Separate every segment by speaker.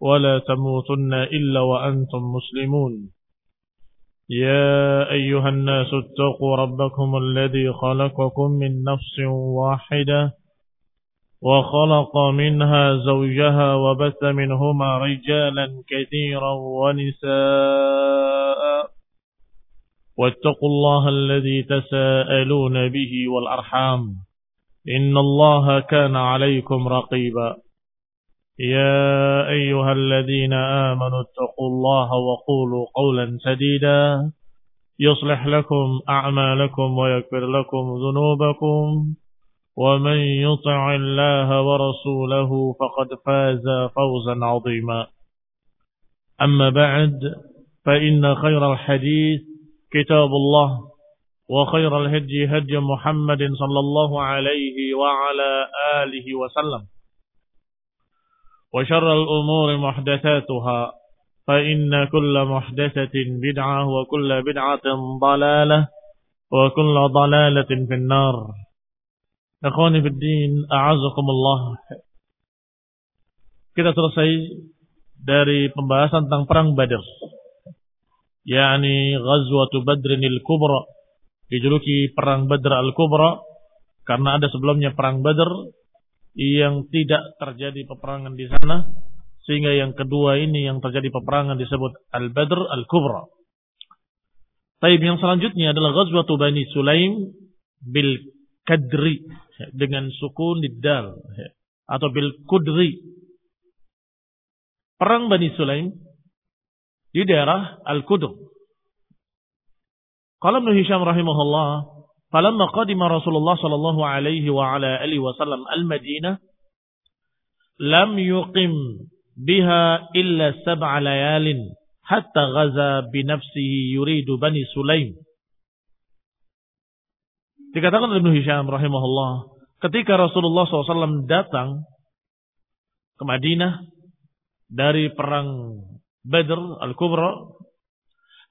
Speaker 1: ولا تموتن إلا وأنتم مسلمون. يا أيها الناس اتقوا ربكم الذي خلقكم من نفس واحدة وخلق منها زوجها وبث منهما رجالا كثيرا ونساء. واتقوا الله الذي تساءلون به والأرحام. إن الله كان عليكم رقيبا. يا أيها الذين آمنوا اتقوا الله وقولوا قولا سديدا. يصلح لكم أعمالكم ويكفر لكم ذنوبكم. ومن يطع الله ورسوله فقد فاز فوزا عظيما. أما بعد فإن خير الحديث كتاب الله وخير الهدي هدي محمد صلى الله عليه وعلى آله وسلم. وشر الأمور محدثاتها فإن كل محدثة بدعة وكل بدعة ضلالة وكل ضلالة في النار Ikhwani fi din, a'azakumullah. Kita selesai dari pembahasan tentang perang Badr. yakni Ghazwatu Badrin al-Kubra. Dijuluki perang Badr al-Kubra karena ada sebelumnya perang Badr yang tidak terjadi peperangan di sana sehingga yang kedua ini yang terjadi peperangan disebut Al-Badr Al-Kubra. Taib yang selanjutnya adalah Ghazwatu Bani Sulaim bil Kadri dengan sukun dal atau bil Kudri. Perang Bani Sulaim di daerah Al-Kudur. Qala Ibnu Hisham rahimahullah, falamma qadima Rasulullah sallallahu alaihi wa ala alihi wasallam al-Madinah lam yuqim biha illa sab'a layalin hatta ghaza bi nafsihi yuridu Bani Sulaim. Dikatakan oleh Ibnu Hisham rahimahullah, ketika Rasulullah SAW datang ke Madinah dari perang Badr Al-Kubra,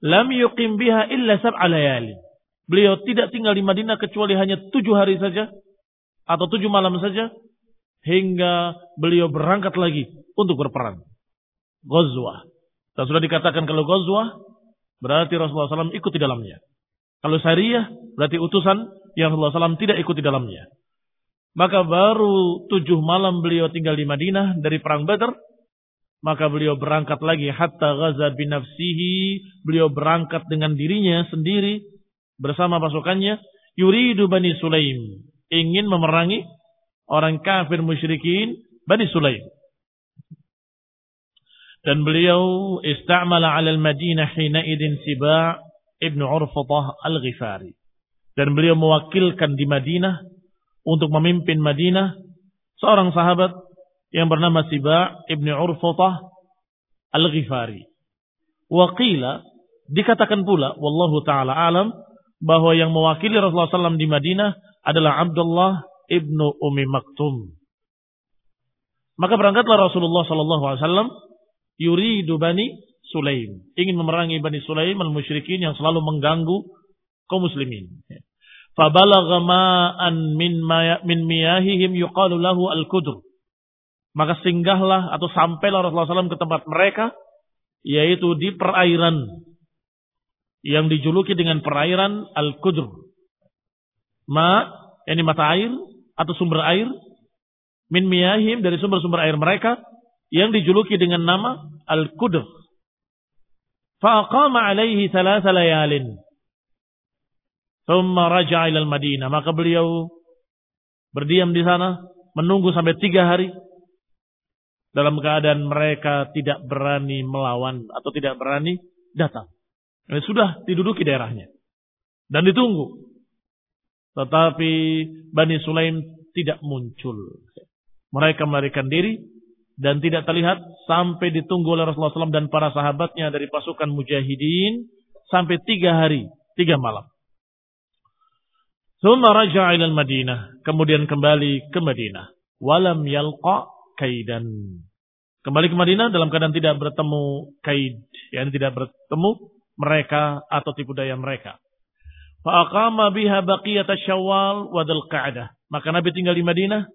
Speaker 1: lam yuqim biha illa sab'a layali. Beliau tidak tinggal di Madinah kecuali hanya tujuh hari saja atau tujuh malam saja hingga beliau berangkat lagi untuk berperang. Ghazwah. Dan sudah dikatakan kalau Ghazwah berarti Rasulullah SAW ikut di dalamnya. Kalau syariah berarti utusan yang Rasulullah SAW tidak ikut di dalamnya. Maka baru tujuh malam beliau tinggal di Madinah dari perang Badar. Maka beliau berangkat lagi hatta ghaza binafsihi. Beliau berangkat dengan dirinya sendiri bersama pasukannya. Yuridu Bani Sulaim. Ingin memerangi orang kafir musyrikin Bani Sulaim. Dan beliau istamala ala al-Madinah hina idin Siba' ibnu Urfatah al-Ghifari. Dan beliau mewakilkan di Madinah untuk memimpin Madinah seorang sahabat yang bernama Siba ibnu Urfatah al-Ghifari. Wakila dikatakan pula, wallahu taala alam, bahwa yang mewakili Rasulullah SAW di Madinah adalah Abdullah ibnu Umi Maktum. Maka berangkatlah Rasulullah SAW yuridu bani Sulaim. Ingin memerangi Bani Sulaim al-musyrikin yang selalu mengganggu kaum muslimin. Fabalagha ma'an min, min miyahihim yuqalu lahu al-kudur. Maka singgahlah atau sampailah Rasulullah SAW ke tempat mereka, yaitu di perairan yang dijuluki dengan perairan al-kudur. Ma, ini mata air atau sumber air, min miyahim dari sumber-sumber air mereka, yang dijuluki dengan nama al-kudur Faqama alaihi thalatha layalin. Thumma raja'a ilal Madinah. Maka beliau berdiam di sana, menunggu sampai tiga hari. Dalam keadaan mereka tidak berani melawan atau tidak berani datang. Ini sudah diduduki daerahnya. Dan ditunggu. Tetapi Bani Sulaim tidak muncul. Mereka melarikan diri dan tidak terlihat sampai ditunggu oleh Rasulullah SAW dan para sahabatnya dari pasukan mujahidin sampai tiga hari, tiga malam. Thumma raja'a ila Madinah. Kemudian kembali ke Madinah. Walam yalqa kaidan. Kembali ke Madinah dalam keadaan tidak bertemu kaid. Yani tidak bertemu mereka atau tipu daya mereka. Fa'aqama biha baqiyata syawal wa qa'dah. Maka Nabi tinggal di Madinah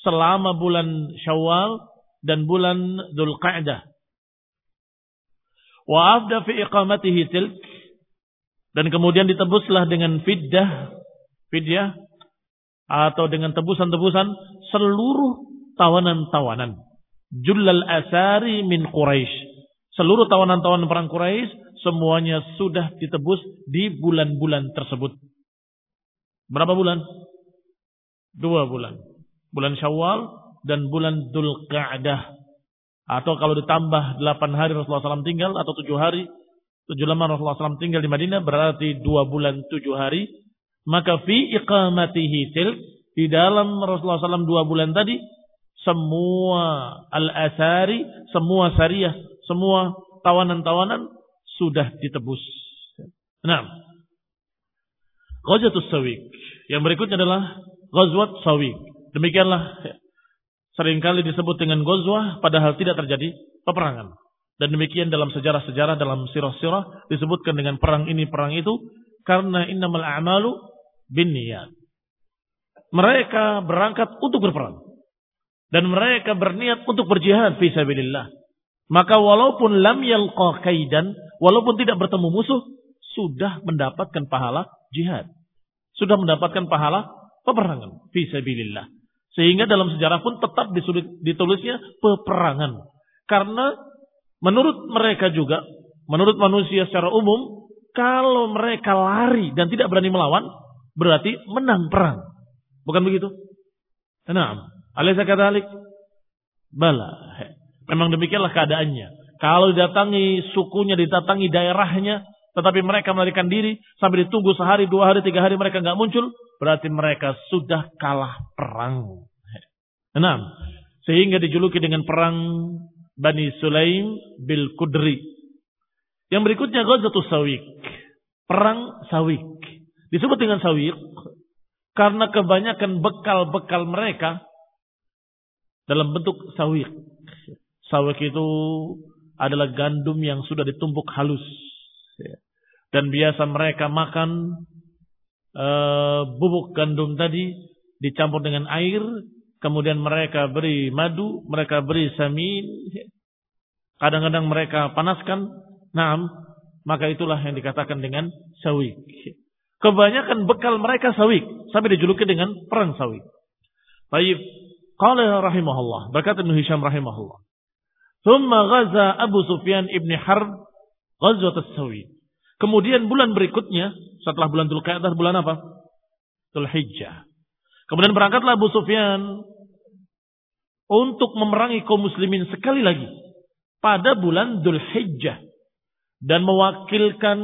Speaker 1: selama bulan syawal dan bulan Dhul Qa'dah. Wa afda fi iqamatihi tilk. Dan kemudian ditebuslah dengan fiddah fidyah atau dengan tebusan-tebusan seluruh tawanan-tawanan. Jullal asari min Quraisy. Seluruh tawanan-tawanan perang Quraisy semuanya sudah ditebus di bulan-bulan tersebut. Berapa bulan? Dua bulan. Bulan Syawal dan bulan Dhul Qa'dah. Atau kalau ditambah delapan hari Rasulullah SAW tinggal atau tujuh hari. Tujuh lama Rasulullah SAW tinggal di Madinah berarti dua bulan tujuh hari maka fi iqamatihi til di dalam Rasulullah SAW dua bulan tadi semua al-asari, semua syariah, semua tawanan-tawanan sudah ditebus. Nah, Ghazatus Sawiq. Yang berikutnya adalah Ghazwat Sawiq. Demikianlah sering kali disebut dengan Ghazwah padahal tidak terjadi peperangan. Dan demikian dalam sejarah-sejarah, dalam sirah-sirah disebutkan dengan perang ini, perang itu. Karena innamal a'malu bin niat. Mereka berangkat untuk berperang. Dan mereka berniat untuk berjihad fi sabilillah. Maka walaupun lam yalqa kaidan, walaupun tidak bertemu musuh, sudah mendapatkan pahala jihad. Sudah mendapatkan pahala peperangan fi sabilillah. Sehingga dalam sejarah pun tetap ditulisnya peperangan. Karena menurut mereka juga, menurut manusia secara umum, kalau mereka lari dan tidak berani melawan, berarti menang perang. Bukan begitu? Nah, Alaysa kadzalik? Bala. Memang demikianlah keadaannya. Kalau didatangi sukunya, didatangi daerahnya, tetapi mereka melarikan diri sampai ditunggu sehari, dua hari, tiga hari mereka nggak muncul, berarti mereka sudah kalah perang. Enam. Sehingga dijuluki dengan perang Bani Sulaim bil Kudri. Yang berikutnya Ghazatus Sawik. Perang Sawik. Disebut dengan sawik karena kebanyakan bekal-bekal mereka dalam bentuk sawik. Sawik itu adalah gandum yang sudah ditumbuk halus. Dan biasa mereka makan e, bubuk gandum tadi dicampur dengan air, kemudian mereka beri madu, mereka beri samin, kadang-kadang mereka panaskan, nah, maka itulah yang dikatakan dengan sawik. Kebanyakan bekal mereka sawik. Sampai dijuluki dengan perang sawik. Baik. Qala rahimahullah. Berkata Ibn Hisham rahimahullah. Thumma ghaza Abu Sufyan ibn Harb ghazwat as-sawik. Kemudian bulan berikutnya, setelah bulan Dzulqa'dah bulan apa? Dzulhijjah. Kemudian berangkatlah Abu Sufyan untuk memerangi kaum muslimin sekali lagi pada bulan Dzulhijjah dan mewakilkan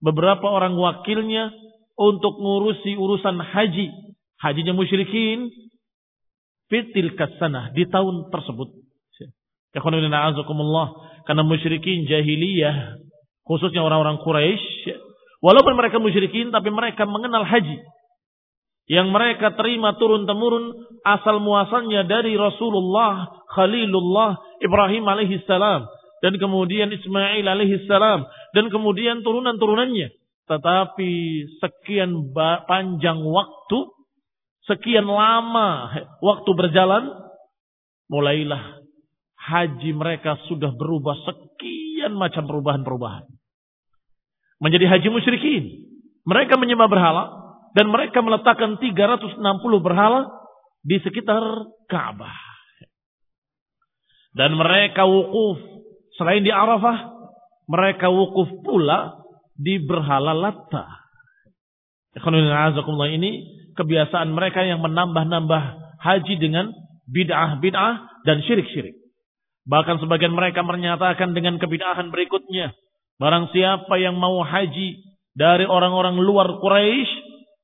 Speaker 1: beberapa orang wakilnya untuk ngurusi urusan haji. Hajinya musyrikin fitil kasanah di tahun tersebut. Karena musyrikin jahiliyah khususnya orang-orang Quraisy walaupun mereka musyrikin tapi mereka mengenal haji yang mereka terima turun temurun asal muasalnya dari Rasulullah Khalilullah Ibrahim alaihi salam dan kemudian Ismail alaihissalam dan kemudian turunan-turunannya. Tetapi sekian panjang waktu, sekian lama waktu berjalan, mulailah haji mereka sudah berubah sekian macam perubahan-perubahan. Menjadi haji musyrikin. Mereka menyembah berhala dan mereka meletakkan 360 berhala di sekitar Ka'bah. Dan mereka wukuf Selain di Arafah, mereka wukuf pula di berhala Latta. ini kebiasaan mereka yang menambah-nambah haji dengan bid'ah-bid'ah dan syirik-syirik. Bahkan sebagian mereka menyatakan dengan kebid'ahan berikutnya. Barang siapa yang mau haji dari orang-orang luar Quraisy,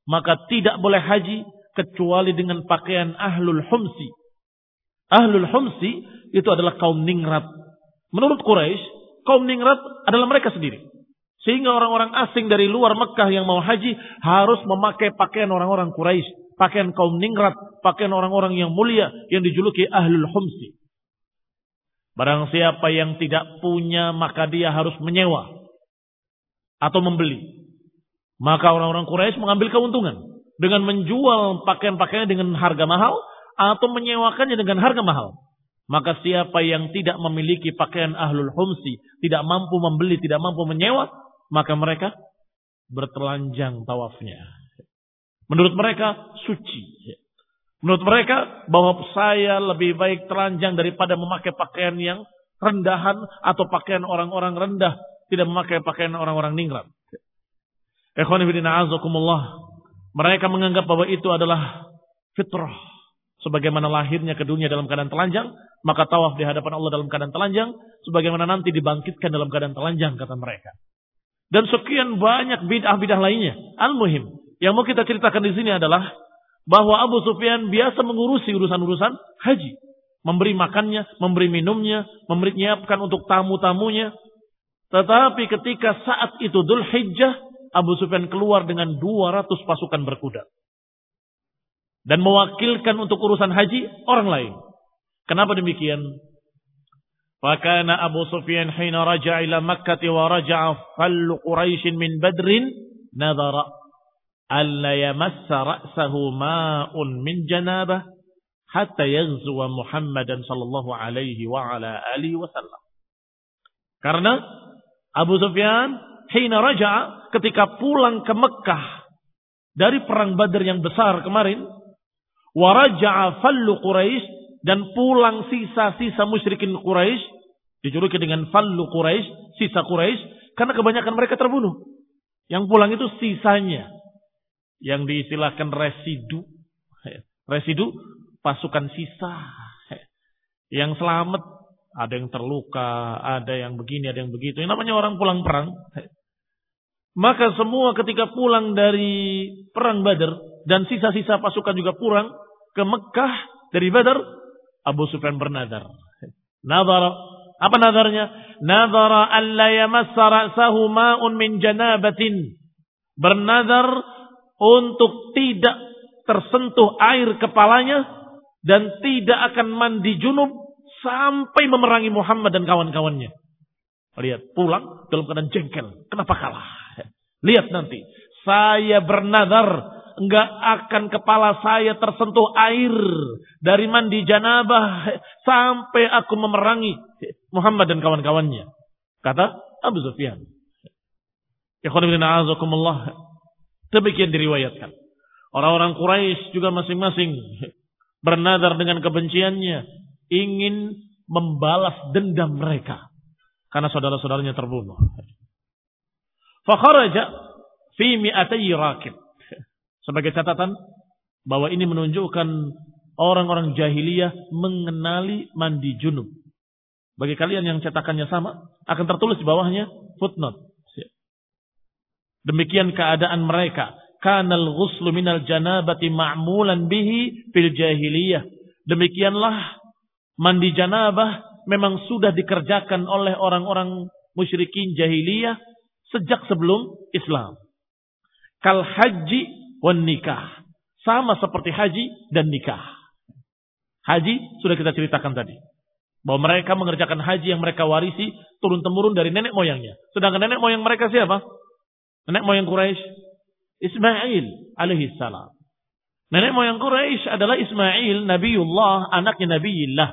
Speaker 1: maka tidak boleh haji kecuali dengan pakaian ahlul humsi. Ahlul humsi itu adalah kaum ningrat. Menurut Quraisy, kaum ningrat adalah mereka sendiri. Sehingga orang-orang asing dari luar Mekah yang mau haji harus memakai pakaian orang-orang Quraisy, pakaian kaum ningrat, pakaian orang-orang yang mulia yang dijuluki ahlul humsi. Barang siapa yang tidak punya maka dia harus menyewa atau membeli. Maka orang-orang Quraisy mengambil keuntungan dengan menjual pakaian-pakaian dengan harga mahal atau menyewakannya dengan harga mahal. Maka siapa yang tidak memiliki pakaian ahlul humsi, tidak mampu membeli, tidak mampu menyewa, maka mereka bertelanjang tawafnya. Menurut mereka suci. Menurut mereka bahwa saya lebih baik telanjang daripada memakai pakaian yang rendahan atau pakaian orang-orang rendah, tidak memakai pakaian orang-orang ningrat. Mereka menganggap bahwa itu adalah fitrah sebagaimana lahirnya ke dunia dalam keadaan telanjang, maka tawaf di hadapan Allah dalam keadaan telanjang, sebagaimana nanti dibangkitkan dalam keadaan telanjang, kata mereka. Dan sekian banyak bid'ah-bid'ah lainnya. Al-Muhim. Yang mau kita ceritakan di sini adalah bahwa Abu Sufyan biasa mengurusi urusan-urusan haji. Memberi makannya, memberi minumnya, memberi nyiapkan untuk tamu-tamunya. Tetapi ketika saat itu Dhul Hijjah, Abu Sufyan keluar dengan 200 pasukan berkuda dan mewakilkan untuk urusan haji orang lain. Kenapa demikian? Fakana Abu Sufyan hina raja'a ila Makkah wa raja'a fallu min Badrin nadhara alla yamassa ra'sahu ma'un min janabah hatta yaghzuwa Muhammadan sallallahu alaihi wa ala alihi wasallam. Karena Abu Sufyan hina raja'a ketika pulang ke Mekah dari perang Badar yang besar kemarin Waraja'a fallu Quraisy dan pulang sisa-sisa musyrikin Quraisy dijuluki dengan fallu Quraisy, sisa Quraisy karena kebanyakan mereka terbunuh. Yang pulang itu sisanya yang diistilahkan residu. Residu pasukan sisa. Yang selamat ada yang terluka, ada yang begini, ada yang begitu. Ini namanya orang pulang perang. Maka semua ketika pulang dari perang Badar dan sisa-sisa pasukan juga pulang ke Mekah dari Badar, Abu Sufyan bernadar. Nadar apa nadarnya? Nadara alla yamassa ra'sahu ma'un min janabatin. Bernadar untuk tidak tersentuh air kepalanya dan tidak akan mandi junub sampai memerangi Muhammad dan kawan-kawannya. Lihat, pulang dalam keadaan jengkel. Kenapa kalah? Lihat nanti. Saya bernadar enggak akan kepala saya tersentuh air dari mandi janabah sampai aku memerangi Muhammad dan kawan-kawannya. Kata Abu Sufyan. Demikian diriwayatkan. Orang-orang Quraisy juga masing-masing bernadar dengan kebenciannya ingin membalas dendam mereka karena saudara-saudaranya terbunuh. Fakharaja fi mi'atai rakib. Sebagai catatan bahwa ini menunjukkan orang-orang jahiliyah mengenali mandi junub. Bagi kalian yang cetakannya sama, akan tertulis di bawahnya footnote. Demikian keadaan mereka. Kanal ghuslu minal janabati ma'mulan bihi fil jahiliyah. Demikianlah mandi janabah memang sudah dikerjakan oleh orang-orang musyrikin jahiliyah sejak sebelum Islam. Kal haji wan nikah. Sama seperti haji dan nikah. Haji sudah kita ceritakan tadi. Bahwa mereka mengerjakan haji yang mereka warisi turun-temurun dari nenek moyangnya. Sedangkan nenek moyang mereka siapa? Nenek moyang Quraisy Ismail alaihi salam. Nenek moyang Quraisy adalah Ismail, Nabiullah, anaknya Nabiullah.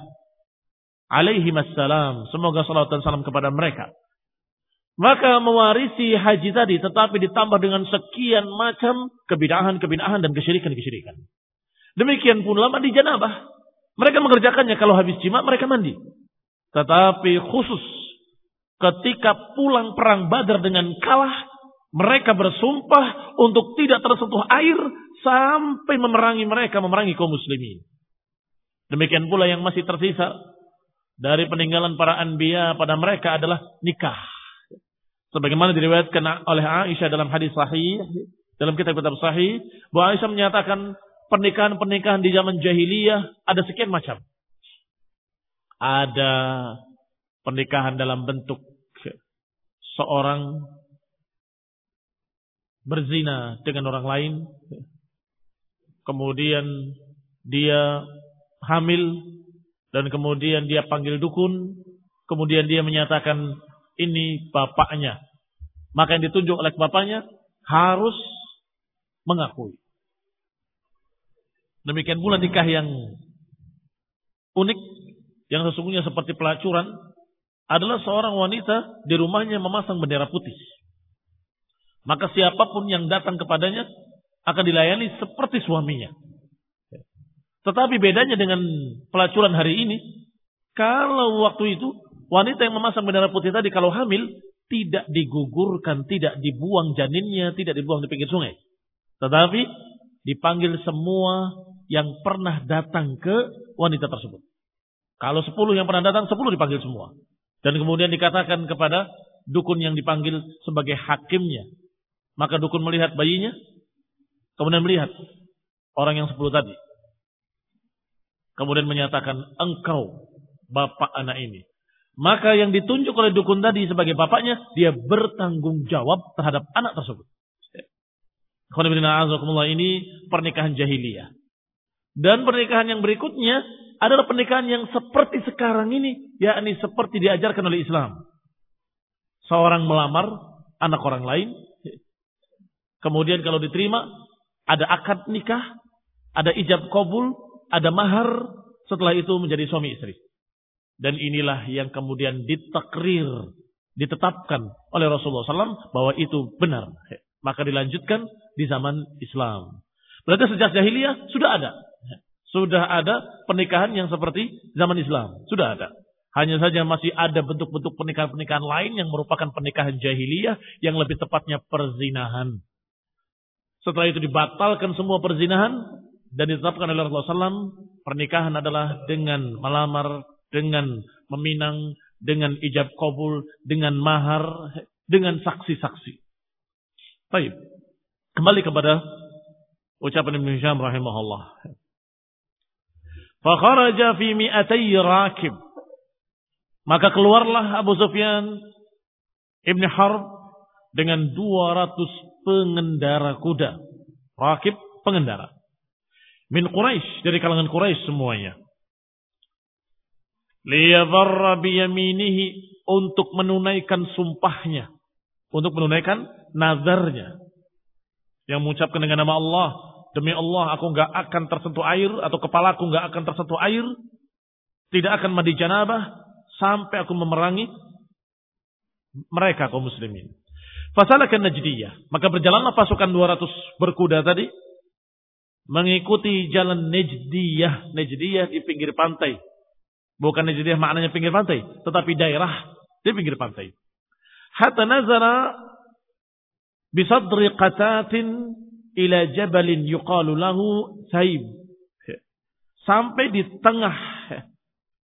Speaker 1: Alaihi salam. Semoga salawat dan salam kepada mereka. Maka mewarisi haji tadi tetapi ditambah dengan sekian macam kebidahan-kebidahan dan kesyirikan-kesyirikan. Demikian pun lama di janabah. Mereka mengerjakannya kalau habis jima mereka mandi. Tetapi khusus ketika pulang perang Badar dengan kalah, mereka bersumpah untuk tidak tersentuh air sampai memerangi mereka, memerangi kaum muslimin. Demikian pula yang masih tersisa dari peninggalan para anbiya pada mereka adalah nikah. Sebagaimana diriwayatkan oleh Aisyah dalam hadis sahih, dalam kitab-kitab sahih, bahwa Aisyah menyatakan pernikahan-pernikahan di zaman jahiliyah ada sekian macam. Ada pernikahan dalam bentuk seorang berzina dengan orang lain, kemudian dia hamil dan kemudian dia panggil dukun, kemudian dia menyatakan ini bapaknya. Maka yang ditunjuk oleh bapaknya harus mengakui. Demikian pula nikah yang unik, yang sesungguhnya seperti pelacuran, adalah seorang wanita di rumahnya memasang bendera putih. Maka siapa pun yang datang kepadanya akan dilayani seperti suaminya. Tetapi bedanya dengan pelacuran hari ini, kalau waktu itu wanita yang memasang bendera putih tadi kalau hamil tidak digugurkan, tidak dibuang janinnya, tidak dibuang di pinggir sungai. Tetapi dipanggil semua yang pernah datang ke wanita tersebut. Kalau sepuluh yang pernah datang, sepuluh dipanggil semua. Dan kemudian dikatakan kepada dukun yang dipanggil sebagai hakimnya. Maka dukun melihat bayinya, kemudian melihat orang yang sepuluh tadi. Kemudian menyatakan, engkau bapak anak ini. Maka yang ditunjuk oleh dukun tadi sebagai bapaknya, dia bertanggung jawab terhadap anak tersebut. ini pernikahan jahiliyah. Dan pernikahan yang berikutnya adalah pernikahan yang seperti sekarang ini, yakni seperti diajarkan oleh Islam. Seorang melamar anak orang lain, kemudian kalau diterima, ada akad nikah, ada ijab kabul, ada mahar, setelah itu menjadi suami istri. Dan inilah yang kemudian ditakrir, ditetapkan oleh Rasulullah SAW bahwa itu benar. Maka dilanjutkan di zaman Islam. Berarti sejak jahiliyah sudah ada. Sudah ada pernikahan yang seperti zaman Islam. Sudah ada. Hanya saja masih ada bentuk-bentuk pernikahan-pernikahan lain yang merupakan pernikahan jahiliyah yang lebih tepatnya perzinahan. Setelah itu dibatalkan semua perzinahan, dan ditetapkan oleh Rasulullah SAW pernikahan adalah dengan melamar, dengan meminang, dengan ijab kabul, dengan mahar, dengan saksi-saksi. Baik. Kembali kepada ucapan Ibn Hisham rahimahullah. Fakharaja fi mi'atai rakib. Maka keluarlah Abu Sufyan Ibn Harb dengan 200 pengendara kuda. Rakib pengendara min Quraisy dari kalangan Quraisy semuanya. Liyadharra biyaminihi untuk menunaikan sumpahnya, untuk menunaikan nazarnya. Yang mengucapkan dengan nama Allah, demi Allah aku enggak akan tersentuh air atau kepalaku enggak akan tersentuh air, tidak akan mandi janabah sampai aku memerangi mereka kaum muslimin. Fasalakan Najdiyah. Maka berjalanlah pasukan 200 berkuda tadi mengikuti jalan Najdiyah. Najdiyah di pinggir pantai. Bukan Najdiyah maknanya pinggir pantai, tetapi daerah di pinggir pantai. Hatta nazara bisadri qatatin ila jabalin yuqalu lahu Saib. Sampai di tengah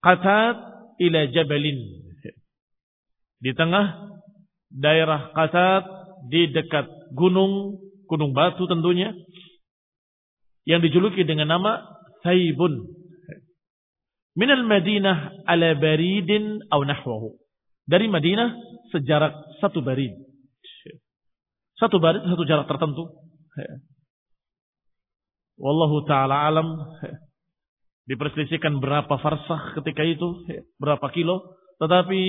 Speaker 1: qatat ila jabalin. Di tengah daerah qatat di dekat gunung, gunung batu tentunya yang dijuluki dengan nama Saibun. Minal Madinah ala baridin aw nahwahu. Dari Madinah sejarak satu barid. Satu barid satu jarak tertentu. Wallahu taala alam diperselisihkan berapa farsah ketika itu, berapa kilo, tetapi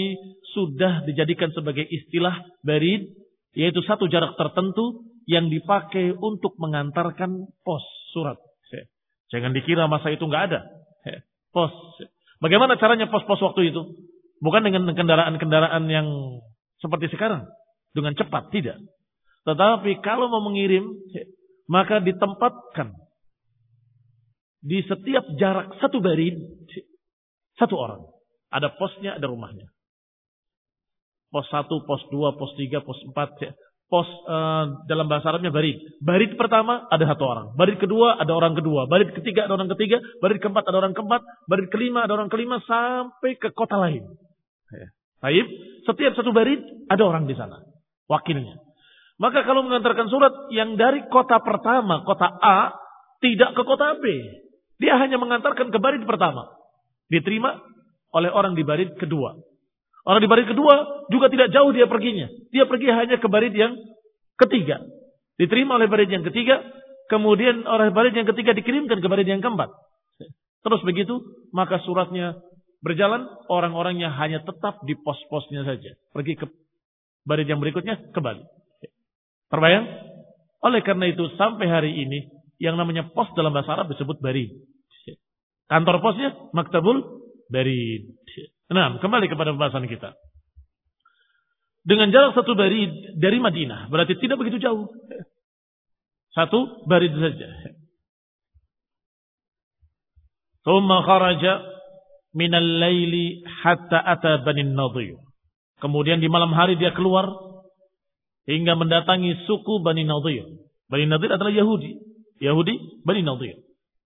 Speaker 1: sudah dijadikan sebagai istilah barid yaitu satu jarak tertentu yang dipakai untuk mengantarkan pos surat. Jangan dikira masa itu nggak ada. Pos. Bagaimana caranya pos-pos waktu itu? Bukan dengan kendaraan-kendaraan yang seperti sekarang. Dengan cepat, tidak. Tetapi kalau mau mengirim, maka ditempatkan di setiap jarak satu barin, satu orang. Ada posnya, ada rumahnya. Pos 1, pos 2, pos 3, pos 4. Ya. Pos uh, dalam bahasa Arabnya barid. Barid pertama ada satu orang. Barid kedua ada orang kedua. Barid ketiga ada orang ketiga. Barid keempat ada orang keempat. Barid kelima ada orang kelima sampai ke kota lain. Ya. Baik, setiap satu barid ada orang di sana. Wakilnya. Maka kalau mengantarkan surat yang dari kota pertama, kota A, tidak ke kota B. Dia hanya mengantarkan ke barid pertama. Diterima oleh orang di barid kedua. Orang di barid kedua juga tidak jauh dia perginya. Dia pergi hanya ke barid yang ketiga. Diterima oleh barid yang ketiga. Kemudian oleh barid yang ketiga dikirimkan ke barid yang keempat. Terus begitu, maka suratnya berjalan. Orang-orangnya hanya tetap di pos-posnya saja. Pergi ke barid yang berikutnya, kembali. Terbayang? Oleh karena itu, sampai hari ini, yang namanya pos dalam bahasa Arab disebut barid. Kantor posnya, maktabul barid. Nah, kembali kepada pembahasan kita. Dengan jarak satu barid dari Madinah, berarti tidak begitu jauh. Satu barid saja. Thumma kharaja minal laili hatta ata Bani Nadir. Kemudian di malam hari dia keluar hingga mendatangi suku Bani Nadir. Bani Nadir adalah Yahudi. Yahudi Bani Nadir.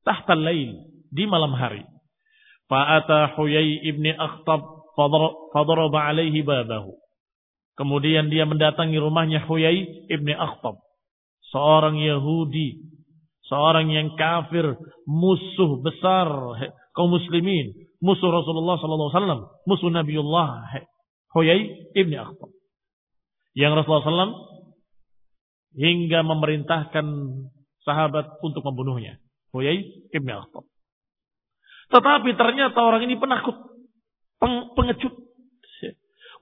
Speaker 1: Tahta lail di malam hari. Fa'ata Huyai ibni Akhtab fadaraba alaihi babahu. Kemudian dia mendatangi rumahnya Huyai ibni Akhtab. Seorang Yahudi. Seorang yang kafir. Musuh besar kaum muslimin. Musuh Rasulullah SAW. Musuh Nabiullah. Huyai ibni Akhtab. Yang Rasulullah SAW hingga memerintahkan sahabat untuk membunuhnya. Huyai ibni Akhtab. Tetapi ternyata orang ini penakut, peng, pengecut.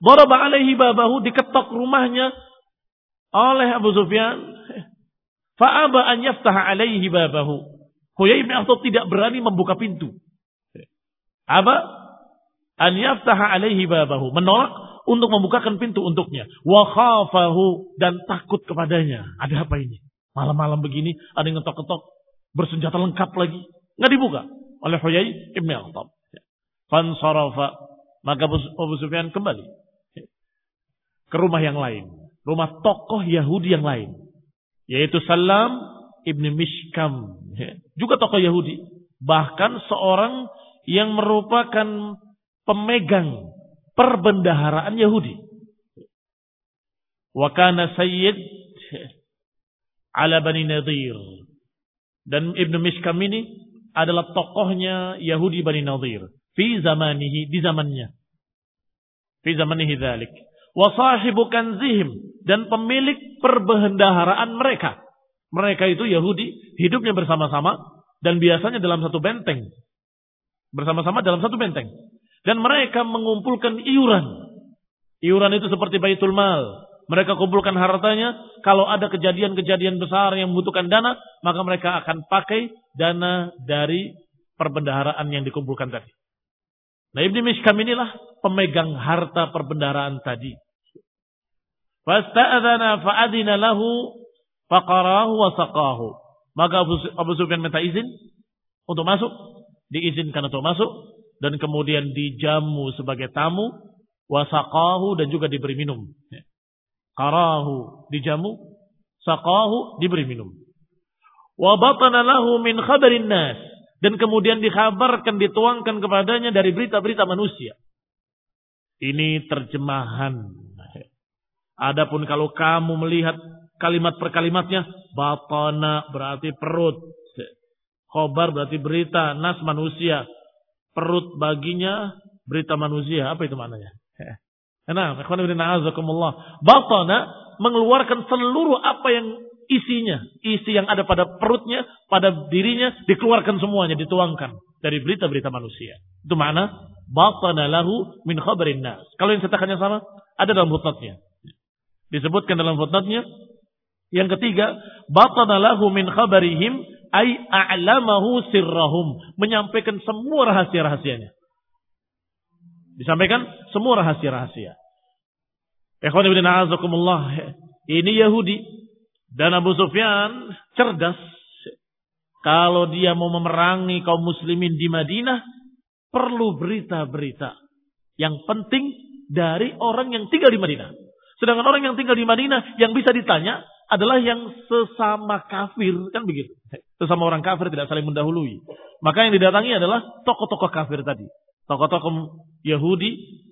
Speaker 1: Daraba alaihi babahu diketok rumahnya oleh Abu Sufyan. Fa'aba an yaftaha alaihi babahu. Huyai bin Akhtab tidak berani membuka pintu. Aba an yaftaha alaihi babahu. Menolak untuk membukakan pintu untuknya. Wa khafahu dan takut kepadanya. Ada apa ini? Malam-malam begini ada yang ngetok-ketok bersenjata lengkap lagi. Nggak dibuka oleh Huyai Ibn Akhtab. Fansarafa. Maka Abu Sufyan kembali ke rumah yang lain. Rumah tokoh Yahudi yang lain. Yaitu Salam Ibn Mishkam. Juga tokoh Yahudi. Bahkan seorang yang merupakan pemegang perbendaharaan Yahudi. Wakana Sayyid ala Bani Nadir. Dan Ibn Mishkam ini adalah tokohnya Yahudi Bani Nadir. Fi zamanihi, di zamannya. Fi zamanihi dhalik. Wa sahibu kanzihim. Dan pemilik perbendaharaan mereka. Mereka itu Yahudi, hidupnya bersama-sama. Dan biasanya dalam satu benteng. Bersama-sama dalam satu benteng. Dan mereka mengumpulkan iuran. Iuran itu seperti baitul mal. Mereka kumpulkan hartanya. Kalau ada kejadian-kejadian besar yang membutuhkan dana, maka mereka akan pakai dana dari perbendaharaan yang dikumpulkan tadi. Nah Ibn Mishkam inilah pemegang harta perbendaharaan tadi. Fasta'adana fa'adina lahu faqarahu wa saqahu. Maka Abu, Sufyan minta izin untuk masuk. Diizinkan untuk masuk. Dan kemudian dijamu sebagai tamu. Wasaqahu dan juga diberi minum. Qarahu dijamu, saqahu diberi minum. Wa batana lahu min khabarin nas dan kemudian dikhabarkan dituangkan kepadanya dari berita-berita manusia. Ini terjemahan. Adapun kalau kamu melihat kalimat per kalimatnya, batana berarti perut. Khobar berarti berita, nas manusia. Perut baginya berita manusia. Apa itu maknanya? Nah, Batana mengeluarkan seluruh apa yang isinya. Isi yang ada pada perutnya, pada dirinya, dikeluarkan semuanya, dituangkan. Dari berita-berita manusia. Itu mana? Batana lahu min khabarin nas. Kalau yang cetakannya sama, ada dalam footnote-nya. Disebutkan dalam footnote-nya. Yang ketiga, batana lahu min khabarihim ay a'lamahu sirrahum. Menyampaikan semua rahasia-rahasianya. Disampaikan semua rahasia-rahasia. Ikhwan ibn a'azakumullah. Ini Yahudi. Dan Abu Sufyan cerdas. Kalau dia mau memerangi kaum muslimin di Madinah. Perlu berita-berita. Yang penting dari orang yang tinggal di Madinah. Sedangkan orang yang tinggal di Madinah yang bisa ditanya adalah yang sesama kafir. Kan begitu. Sesama orang kafir tidak saling mendahului. Maka yang didatangi adalah tokoh-tokoh kafir tadi. Tokoh-tokoh Yahudi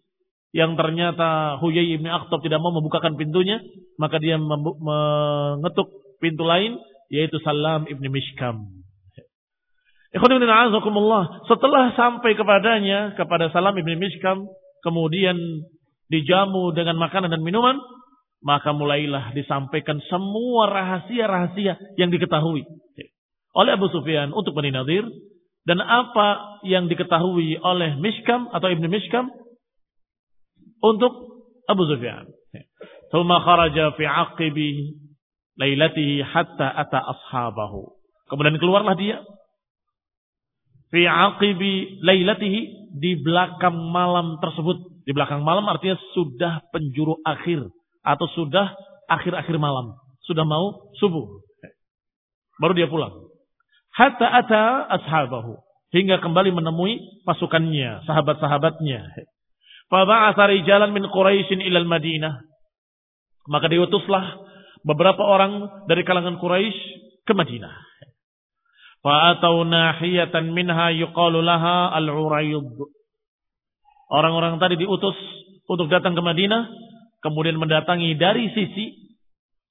Speaker 1: yang ternyata Huyai ibn Akhtab tidak mau membukakan pintunya, maka dia mengetuk pintu lain, yaitu Salam ibn Mishkam. Setelah sampai kepadanya, kepada Salam ibn Mishkam, kemudian dijamu dengan makanan dan minuman, maka mulailah disampaikan semua rahasia-rahasia yang diketahui oleh Abu Sufyan untuk Bani Nadir dan apa yang diketahui oleh Mishkam atau Ibnu Mishkam untuk Abu Sufyan. Thumma kharaja fi aqibi lailatihi hatta ata ashabahu. Kemudian keluarlah dia fi aqibi lailatihi di belakang malam tersebut. Di belakang malam artinya sudah penjuru akhir atau sudah akhir-akhir malam, sudah mau subuh. Baru dia pulang. Hatta ata ashabahu. Hingga kembali menemui pasukannya, sahabat-sahabatnya. Faba'atha rijalan min Quraisyin ilal Madinah. Maka diutuslah beberapa orang dari kalangan Quraisy ke Madinah. Fa'atau nahiyatan minha yuqalu laha al-Uraid. Orang-orang tadi diutus untuk datang ke Madinah, kemudian mendatangi dari sisi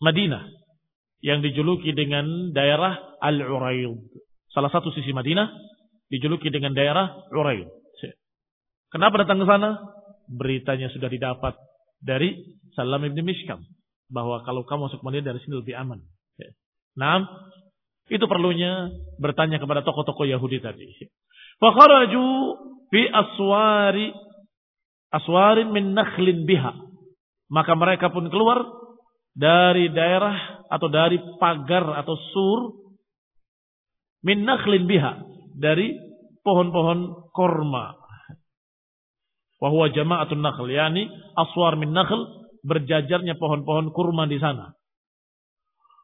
Speaker 1: Madinah yang dijuluki dengan daerah Al-Uraid. Salah satu sisi Madinah dijuluki dengan daerah Uraid. Kenapa datang ke sana? beritanya sudah didapat dari Salam ibn Mishkam bahwa kalau kamu masuk Madinah dari sini lebih aman. Nah, itu perlunya bertanya kepada tokoh-tokoh Yahudi tadi. Fakharaju fi aswari aswarin min nakhlin biha. Maka mereka pun keluar dari daerah atau dari pagar atau sur min nakhlin biha dari pohon-pohon korma Wahwa jama'atun nakhl. Yani aswar min nakhl. Berjajarnya pohon-pohon kurma di sana.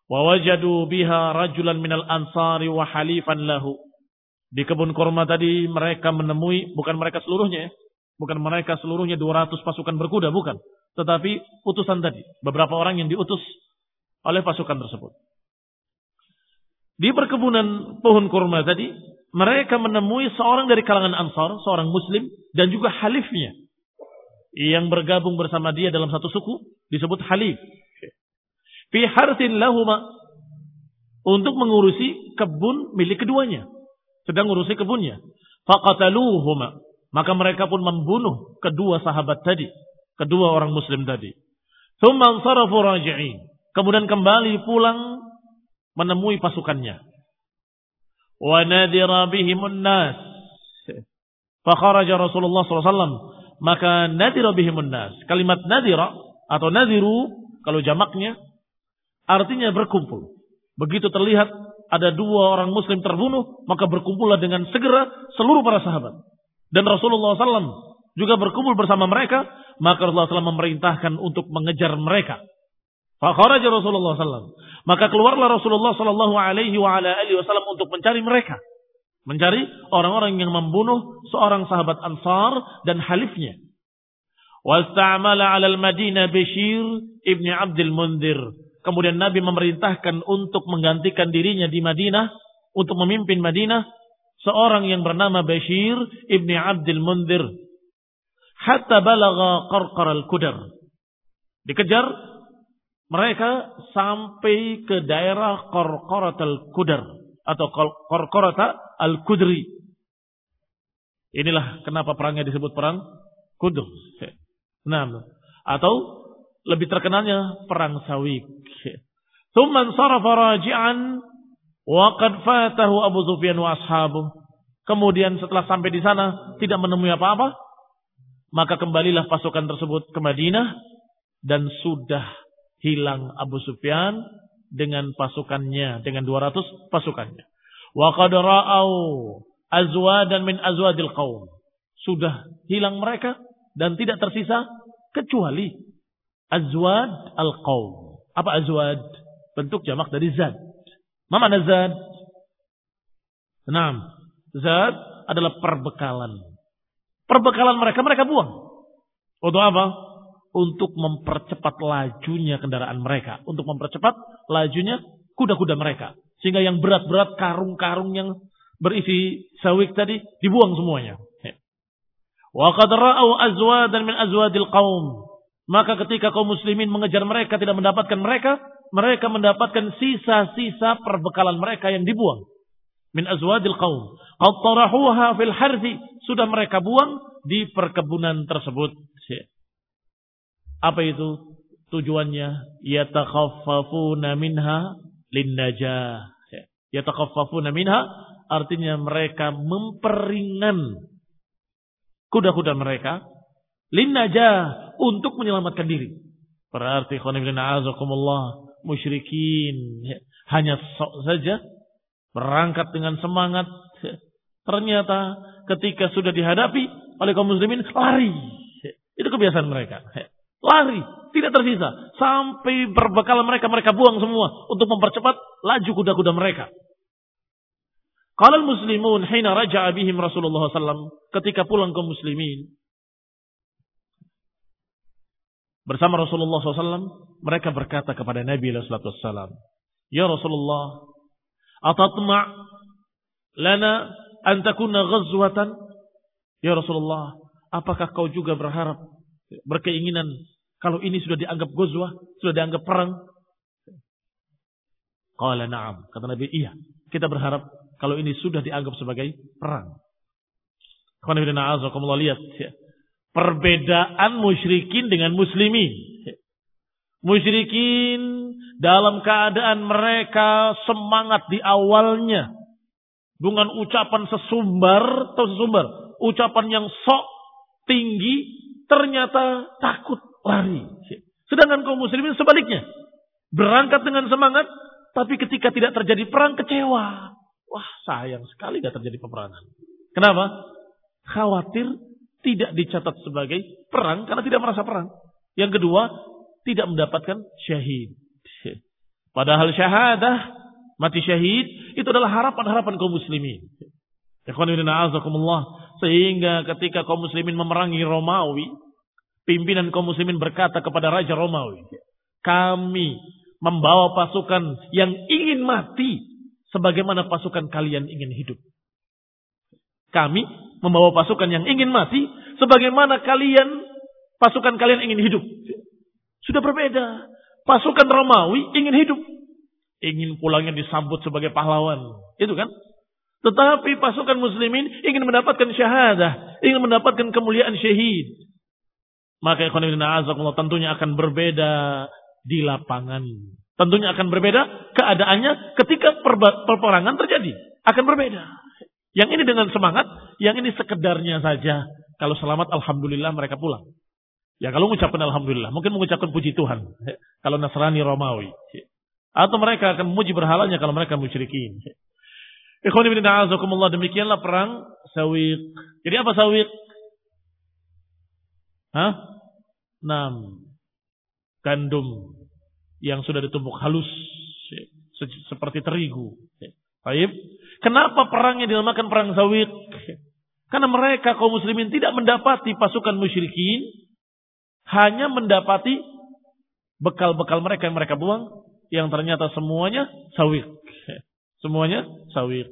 Speaker 1: Wawajadu biha rajulan minal ansari wa halifan lahu. Di kebun kurma tadi mereka menemui, bukan mereka seluruhnya ya. Bukan mereka seluruhnya 200 pasukan berkuda, bukan. Tetapi utusan tadi. Beberapa orang yang diutus oleh pasukan tersebut. Di perkebunan pohon kurma tadi, mereka menemui seorang dari kalangan Ansar, seorang Muslim, dan juga halifnya. Yang bergabung bersama dia dalam satu suku, disebut halif. Fi hartin lahuma. Untuk mengurusi kebun milik keduanya. Sedang mengurusi kebunnya. Faqataluhuma. Maka mereka pun membunuh kedua sahabat tadi. Kedua orang muslim tadi. Kemudian kembali pulang menemui pasukannya wa nadira bihimun nas. Rasulullah SAW. Maka nadira bihimun nas. Kalimat nadira atau nadiru kalau jamaknya artinya berkumpul. Begitu terlihat ada dua orang muslim terbunuh, maka berkumpullah dengan segera seluruh para sahabat. Dan Rasulullah SAW juga berkumpul bersama mereka, maka Rasulullah SAW memerintahkan untuk mengejar mereka. Fakharaja Rasulullah SAW. Maka keluarlah Rasulullah Sallallahu Alaihi Wasallam untuk mencari mereka, mencari orang-orang yang membunuh seorang sahabat Ansar dan halifnya. Wasta'amala 'ala al-Madinah Bashir ibni Abdul Mundir. Kemudian Nabi memerintahkan untuk menggantikan dirinya di Madinah untuk memimpin Madinah seorang yang bernama Bashir ibni Abdul Mundir. Hatta balagha qarqar al-Qudar. Dikejar mereka sampai ke daerah Korkorat al-Kudar atau Korkorat al-Kudri. Inilah kenapa perangnya disebut perang Kudur. Nah, atau lebih terkenalnya perang Sawik. Thumman sarafa raji'an wa qad fatahu Abu Sufyan wa ashabu. Kemudian setelah sampai di sana tidak menemui apa-apa, maka kembalilah pasukan tersebut ke Madinah dan sudah hilang Abu Sufyan dengan pasukannya, dengan 200 pasukannya. Wa qad azwadan min azwadil qaum. Sudah hilang mereka dan tidak tersisa kecuali azwad al-qaum. Apa azwad? Bentuk jamak dari zad. Ma mana zad? Naam. Zad adalah perbekalan. Perbekalan mereka mereka buang Untuk apa? Untuk mempercepat lajunya kendaraan mereka. Untuk mempercepat lajunya kuda-kuda mereka. Sehingga yang berat-berat karung-karung yang berisi sawik tadi dibuang semuanya. Wa qad ra'au azwadan min azwadil qaum. Maka ketika kaum muslimin mengejar mereka tidak mendapatkan mereka, mereka mendapatkan sisa-sisa perbekalan mereka yang dibuang. Min azwadil qaum. Qad fil harthi. Sudah mereka buang di perkebunan tersebut. Apa itu tujuannya? Yatakhaffafuna minha linnajah. Yatakhaffafuna minha artinya mereka memperingan kuda-kuda mereka linnajah untuk menyelamatkan diri. Berarti khonibina azakumullah musyrikin hanya sok saja berangkat dengan semangat ternyata ketika sudah dihadapi oleh kaum muslimin lari. Itu kebiasaan mereka. Lari, tidak tersisa sampai berbekal mereka mereka buang semua untuk mempercepat laju kuda-kuda mereka. Kalau muslimun hina raja'a bihim Rasulullah SAW ketika pulang ke muslimin bersama Rasulullah SAW mereka berkata kepada Nabi SAW Ya Rasulullah atatma' lana an takuna ghazwatan Ya Rasulullah apakah kau juga berharap berkeinginan kalau ini sudah dianggap ghazwah sudah dianggap perang Qala na'am kata Nabi iya kita berharap kalau ini sudah dianggap sebagai perang. lihat ya. Perbedaan musyrikin dengan muslimin. Musyrikin dalam keadaan mereka semangat di awalnya. Dengan ucapan sesumbar atau sesumbar. Ucapan yang sok tinggi ternyata takut lari. Sedangkan kaum muslimin sebaliknya. Berangkat dengan semangat tapi ketika tidak terjadi perang kecewa. Wah sayang sekali gak terjadi peperangan. Kenapa? Khawatir tidak dicatat sebagai perang karena tidak merasa perang. Yang kedua, tidak mendapatkan syahid. Padahal syahadah, mati syahid, itu adalah harapan-harapan kaum muslimin. Sehingga ketika kaum muslimin memerangi Romawi, pimpinan kaum muslimin berkata kepada Raja Romawi, kami membawa pasukan yang ingin mati sebagaimana pasukan kalian ingin hidup. Kami membawa pasukan yang ingin mati sebagaimana kalian pasukan kalian ingin hidup. Sudah berbeda. Pasukan Romawi ingin hidup. Ingin pulangnya disambut sebagai pahlawan. Itu kan? Tetapi pasukan muslimin ingin mendapatkan syahadah. Ingin mendapatkan kemuliaan syahid. Maka tentunya akan berbeda di lapangan. Tentunya akan berbeda keadaannya ketika peperangan terjadi. Akan berbeda. Yang ini dengan semangat, yang ini sekedarnya saja. Kalau selamat, Alhamdulillah mereka pulang. Ya kalau mengucapkan Alhamdulillah, mungkin mengucapkan puji Tuhan. Kalau Nasrani Romawi. Atau mereka akan memuji berhalanya kalau mereka musyrikin. Ikhwan ibn a'azakumullah demikianlah perang Sawiq. Jadi apa Sawiq? Hah? Enam. Gandum yang sudah ditumbuk halus seperti terigu. Baik. Kenapa perangnya dinamakan perang Zawid? Karena mereka kaum muslimin tidak mendapati pasukan musyrikin, hanya mendapati bekal-bekal mereka yang mereka buang, yang ternyata semuanya sawit. Semuanya sawit.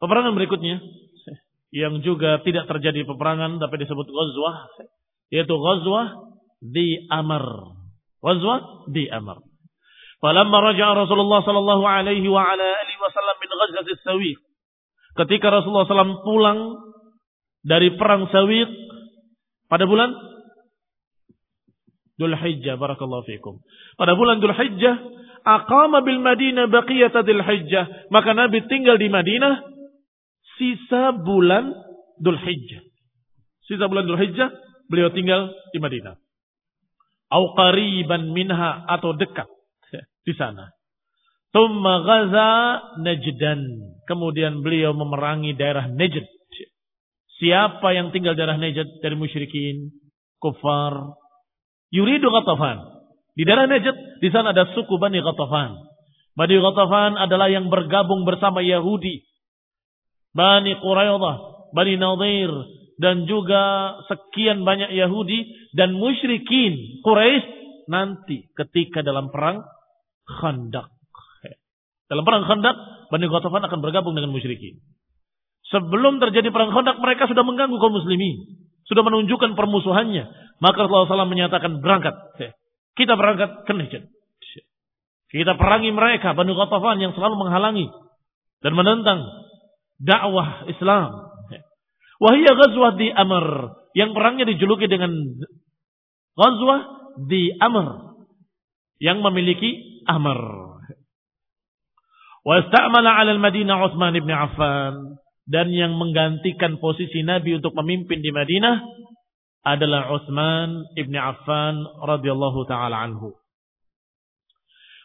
Speaker 1: Peperangan berikutnya, yang juga tidak terjadi peperangan tapi disebut ghazwah, yaitu ghazwah di Amr. Ghazwah di Amr. Falamma raja'a Rasulullah sallallahu alaihi wa ala alihi wasallam min ghazwat Sawiq. Ketika Rasulullah SAW pulang dari perang Sawiq pada bulan Dhul Hijjah barakallahu fikum. Pada bulan Dhul Hijjah aqama bil Madinah baqiyata Dhul Hijjah. Maka Nabi tinggal di Madinah sisa bulan Dhul Hijjah. Sisa bulan Dhul Hijjah beliau tinggal di Madinah au qariban minha atau dekat di sana. Tsumma ghaza Najdan. Kemudian beliau memerangi daerah Najd. Siapa yang tinggal daerah Najd dari musyrikin, kufar, yuridu Ghatafan. Di daerah Najd, di sana ada suku Bani Ghatafan. Bani Ghatafan adalah yang bergabung bersama Yahudi. Bani Quraidah, Bani Nadir, dan juga sekian banyak Yahudi dan musyrikin Quraisy nanti ketika dalam perang Khandaq. Dalam perang Khandaq, Bani Ghatafan akan bergabung dengan musyrikin. Sebelum terjadi perang Khandaq, mereka sudah mengganggu kaum muslimin. Sudah menunjukkan permusuhannya. Maka Rasulullah SAW menyatakan berangkat. Kita berangkat ke Najd. Kita perangi mereka, Bani Ghatafan yang selalu menghalangi dan menentang dakwah Islam. Wahia ghazwah di Amr. Yang perangnya dijuluki dengan ghazwah di Amr. Yang memiliki Amr. Wa 'ala al-Madinah Utsman ibn Affan dan yang menggantikan posisi Nabi untuk memimpin di Madinah adalah Utsman ibn Affan radhiyallahu taala anhu.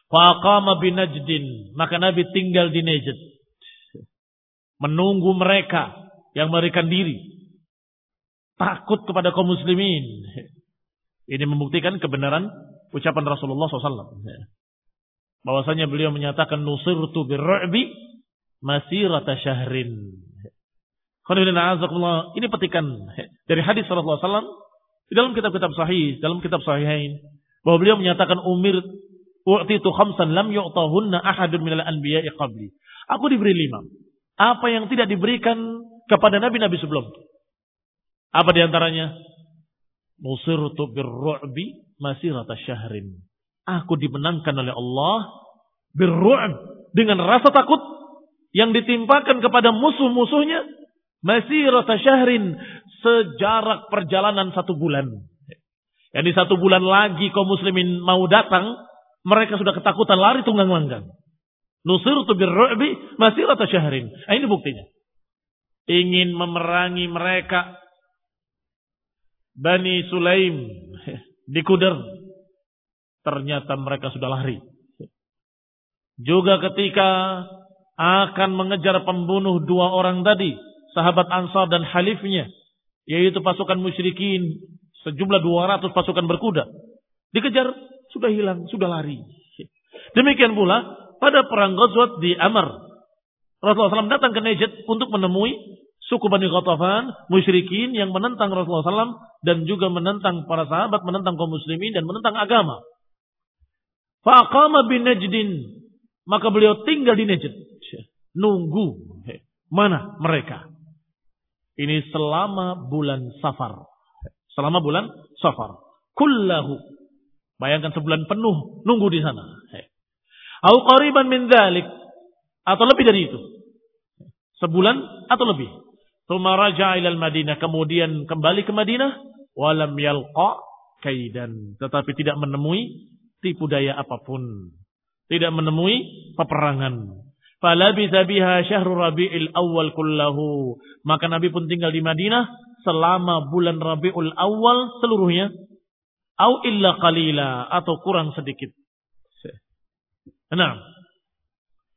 Speaker 1: Faqama bi Najdin, maka Nabi tinggal di Najd. Menunggu mereka yang melarikan diri. Takut kepada kaum muslimin. Ini membuktikan kebenaran ucapan Rasulullah SAW. Bahwasanya beliau menyatakan nusirtu birru'bi masirata syahrin. Ini petikan dari hadis Rasulullah SAW di dalam kitab-kitab sahih, dalam kitab sahihain, bahwa beliau menyatakan umir itu khamsan lam yu'tahunna ahadun minal anbiya'i qabli. Aku diberi lima. Apa yang tidak diberikan kepada nabi-nabi sebelum. Apa di antaranya? Nusirtu birru'bi masirata syahrin. Aku dimenangkan oleh Allah birru'b dengan rasa takut yang ditimpakan kepada musuh-musuhnya masih rata syahrin sejarak perjalanan satu bulan. Yang di satu bulan lagi kaum muslimin mau datang, mereka sudah ketakutan lari tunggang langgang. Nusirtu birru'bi rata syahrin. Nah, ini buktinya. Ingin memerangi mereka Bani Sulaim di Kuder. Ternyata mereka sudah lari. Juga ketika akan mengejar pembunuh dua orang tadi, sahabat Ansar dan halifnya, yaitu pasukan musyrikin, sejumlah 200 pasukan berkuda. Dikejar, sudah hilang, sudah lari. Demikian pula pada perang Ghazwat di Amr. Rasulullah SAW datang ke Najd untuk menemui suku Bani Ghatafan, musyrikin yang menentang Rasulullah SAW dan juga menentang para sahabat, menentang kaum muslimin dan menentang agama. Faqama bin Najdin. Maka beliau tinggal di Najd. Nunggu. Mana mereka? Ini selama bulan safar. Selama bulan safar. Kullahu. Bayangkan sebulan penuh nunggu di sana. Au qariban min dhalik. Atau lebih dari itu. Sebulan atau lebih. Thumma raja'a ilal Madinah. Kemudian kembali ke Madinah. Walam yalqa kaidan. Tetapi tidak menemui tipu daya apa pun. Tidak menemui peperangan. Falabitha biha syahru rabi'il awal kullahu. Maka Nabi pun tinggal di Madinah selama bulan Rabiul Awal seluruhnya. Au illa qalila atau kurang sedikit. Nah,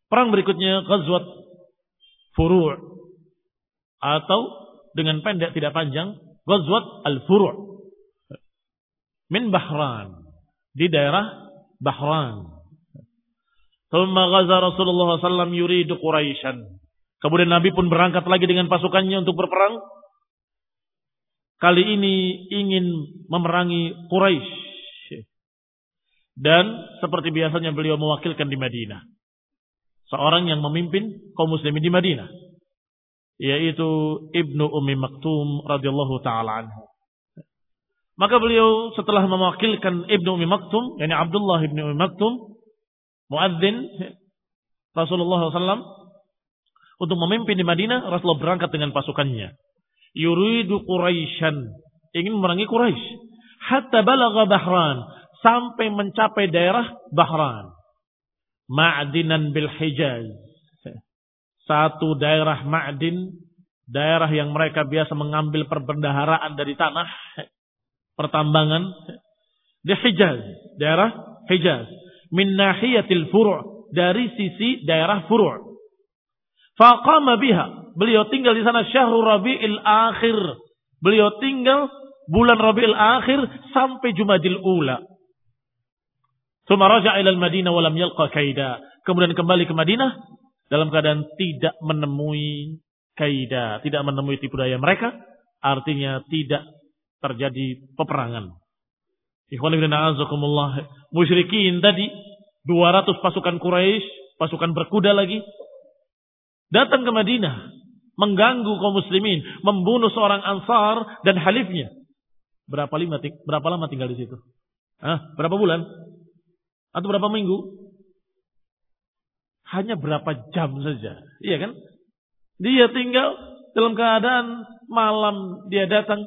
Speaker 1: perang berikutnya Ghazwat Furu' atau dengan pendek tidak panjang Ghazwat Al-Furu' min Bahran di daerah Bahran Thumma ghaza Rasulullah SAW yuridu Quraisyan. Kemudian Nabi pun berangkat lagi dengan pasukannya untuk berperang. Kali ini ingin memerangi Quraisy. Dan seperti biasanya beliau mewakilkan di Madinah. Seorang yang memimpin kaum muslimin di Madinah. Yaitu Ibnu Umi Maktum radhiyallahu taala anhu. Maka beliau setelah mewakilkan Ibnu Umi Maktum, yakni Abdullah Ibnu Umi Maktum, muadzin Rasulullah SAW untuk memimpin di Madinah, Rasulullah berangkat dengan pasukannya. Yuridu Quraisyan, ingin memerangi Quraisy. Hatta balagha Bahran, sampai mencapai daerah Bahran. Ma'dinan bil Hijaz. Satu daerah Ma'din, daerah yang mereka biasa mengambil perbendaharaan dari tanah, pertambangan. Di Hijaz, daerah Hijaz min nahiyatil furu' dari sisi daerah furu'. Faqama biha. Beliau tinggal di sana syahrul Rabiul Akhir. Beliau tinggal bulan Rabiul Akhir sampai Jumadil Ula. Tsumma raja'a ila al-Madinah wa lam yalqa kaida. Kemudian kembali ke Madinah dalam keadaan tidak menemui kaida, tidak menemui tipu daya mereka artinya tidak terjadi peperangan. Musyrikin tadi 200 pasukan Quraisy, pasukan berkuda lagi datang ke Madinah, mengganggu kaum muslimin, membunuh seorang Ansar dan halifnya. Berapa lima berapa lama tinggal di situ? Hah? Berapa bulan? Atau berapa minggu? Hanya berapa jam saja. Iya kan? Dia tinggal dalam keadaan malam dia datang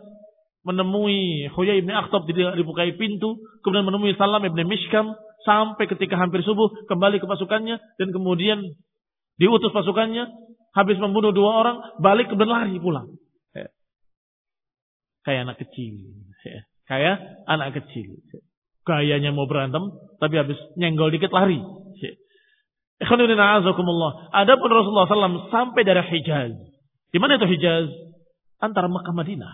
Speaker 1: menemui Huyai ibn Akhtab dibukai pintu, kemudian menemui Salam ibn Mishkam sampai ketika hampir subuh kembali ke pasukannya dan kemudian diutus pasukannya habis membunuh dua orang balik ke lari pulang. Kayak anak kecil. Kayak anak kecil. Gayanya mau berantem tapi habis nyenggol dikit lari. Adapun Rasulullah SAW sampai dari Hijaz. Di mana itu Hijaz? Antara Mekah Madinah.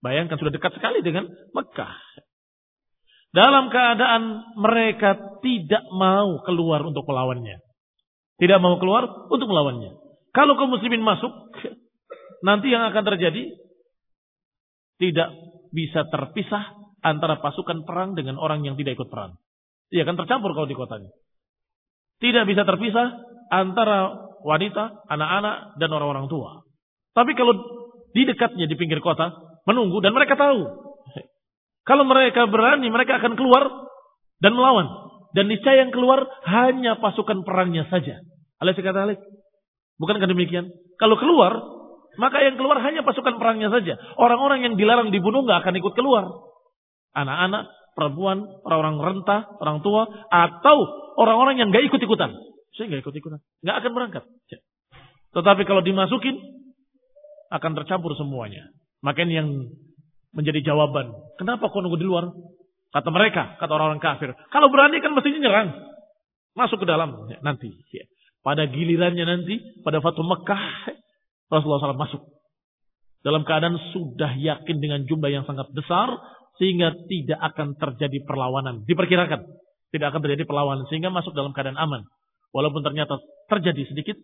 Speaker 1: Bayangkan sudah dekat sekali dengan Mekah. Dalam keadaan mereka tidak mau keluar untuk melawannya. Tidak mau keluar untuk melawannya. Kalau kaum muslimin masuk, nanti yang akan terjadi tidak bisa terpisah antara pasukan perang dengan orang yang tidak ikut perang. Iya kan tercampur kalau di kotanya. Tidak bisa terpisah antara wanita, anak-anak, dan orang-orang tua. Tapi kalau di dekatnya di pinggir kota, menunggu dan mereka tahu. Kalau mereka berani, mereka akan keluar dan melawan. Dan niscaya yang keluar hanya pasukan perangnya saja. Alih kata Alih. Bukankah demikian? Kalau keluar, maka yang keluar hanya pasukan perangnya saja. Orang-orang yang dilarang dibunuh nggak akan ikut keluar. Anak-anak, perempuan, orang-orang renta, orang tua, atau orang-orang yang nggak ikut-ikutan. Saya nggak ikut-ikutan. Nggak akan berangkat. Tetapi kalau dimasukin, akan tercampur semuanya. Makanya yang menjadi jawaban. Kenapa kau nunggu di luar? Kata mereka, kata orang-orang kafir. Kalau berani kan mestinya nyerang. Masuk ke dalam ya, nanti. Ya. Pada gilirannya nanti, pada Fatu Mekah, Rasulullah SAW masuk. Dalam keadaan sudah yakin dengan jumlah yang sangat besar, sehingga tidak akan terjadi perlawanan. Diperkirakan, tidak akan terjadi perlawanan, sehingga masuk dalam keadaan aman. Walaupun ternyata terjadi sedikit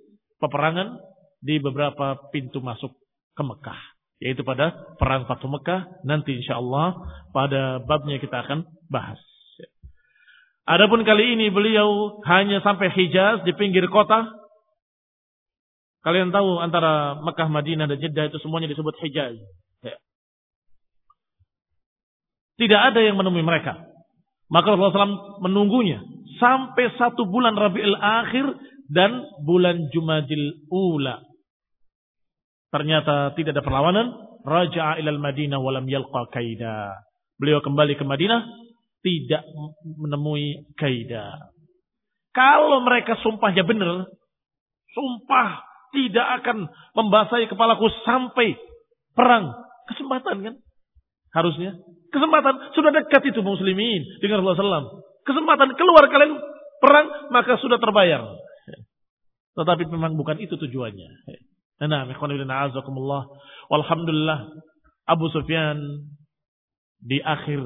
Speaker 1: peperangan di beberapa pintu masuk ke Mekah yaitu pada perang Fatu Mekah nanti insya Allah pada babnya kita akan bahas. Adapun kali ini beliau hanya sampai Hijaz di pinggir kota. Kalian tahu antara Mekah, Madinah dan Jeddah itu semuanya disebut Hijaz. Ya. Tidak ada yang menemui mereka. Maka Rasulullah SAW menunggunya sampai satu bulan Rabiul Akhir dan bulan Jumadil Ula Ternyata tidak ada perlawanan. Raja'a ilal Madinah walam yalqa kaida. Beliau kembali ke Madinah tidak menemui kaida. Kalau mereka sumpahnya benar, sumpah tidak akan membasahi kepalaku sampai perang. Kesempatan kan? Harusnya. Kesempatan. Sudah dekat itu muslimin dengan Rasulullah SAW. Kesempatan keluar kalian perang, maka sudah terbayar. Tetapi memang bukan itu tujuannya. Nah, azakumullah. Walhamdulillah Abu Sufyan di akhir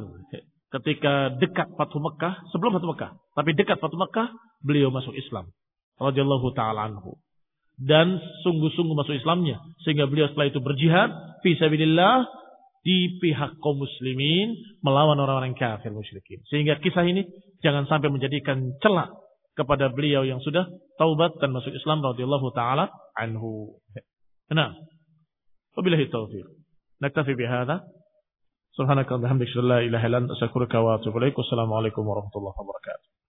Speaker 1: ketika dekat Fathu Mekah, sebelum Fathu Mekah, tapi dekat Fathu Mekah, beliau masuk Islam. Radhiyallahu taala anhu. Dan sungguh-sungguh masuk Islamnya sehingga beliau setelah itu berjihad fi di pihak kaum muslimin melawan orang-orang kafir musyrikin. Sehingga kisah ini jangan sampai menjadikan celak kepada beliau yang sudah taubat dan masuk Islam radhiyallahu taala anhu. Nah, wabillahi taufiq. Naktafi bihadza. Subhanaka wa bihamdika la ilaha illa anta astaghfiruka wa atubu ilaik. Wassalamu warahmatullahi wabarakatuh.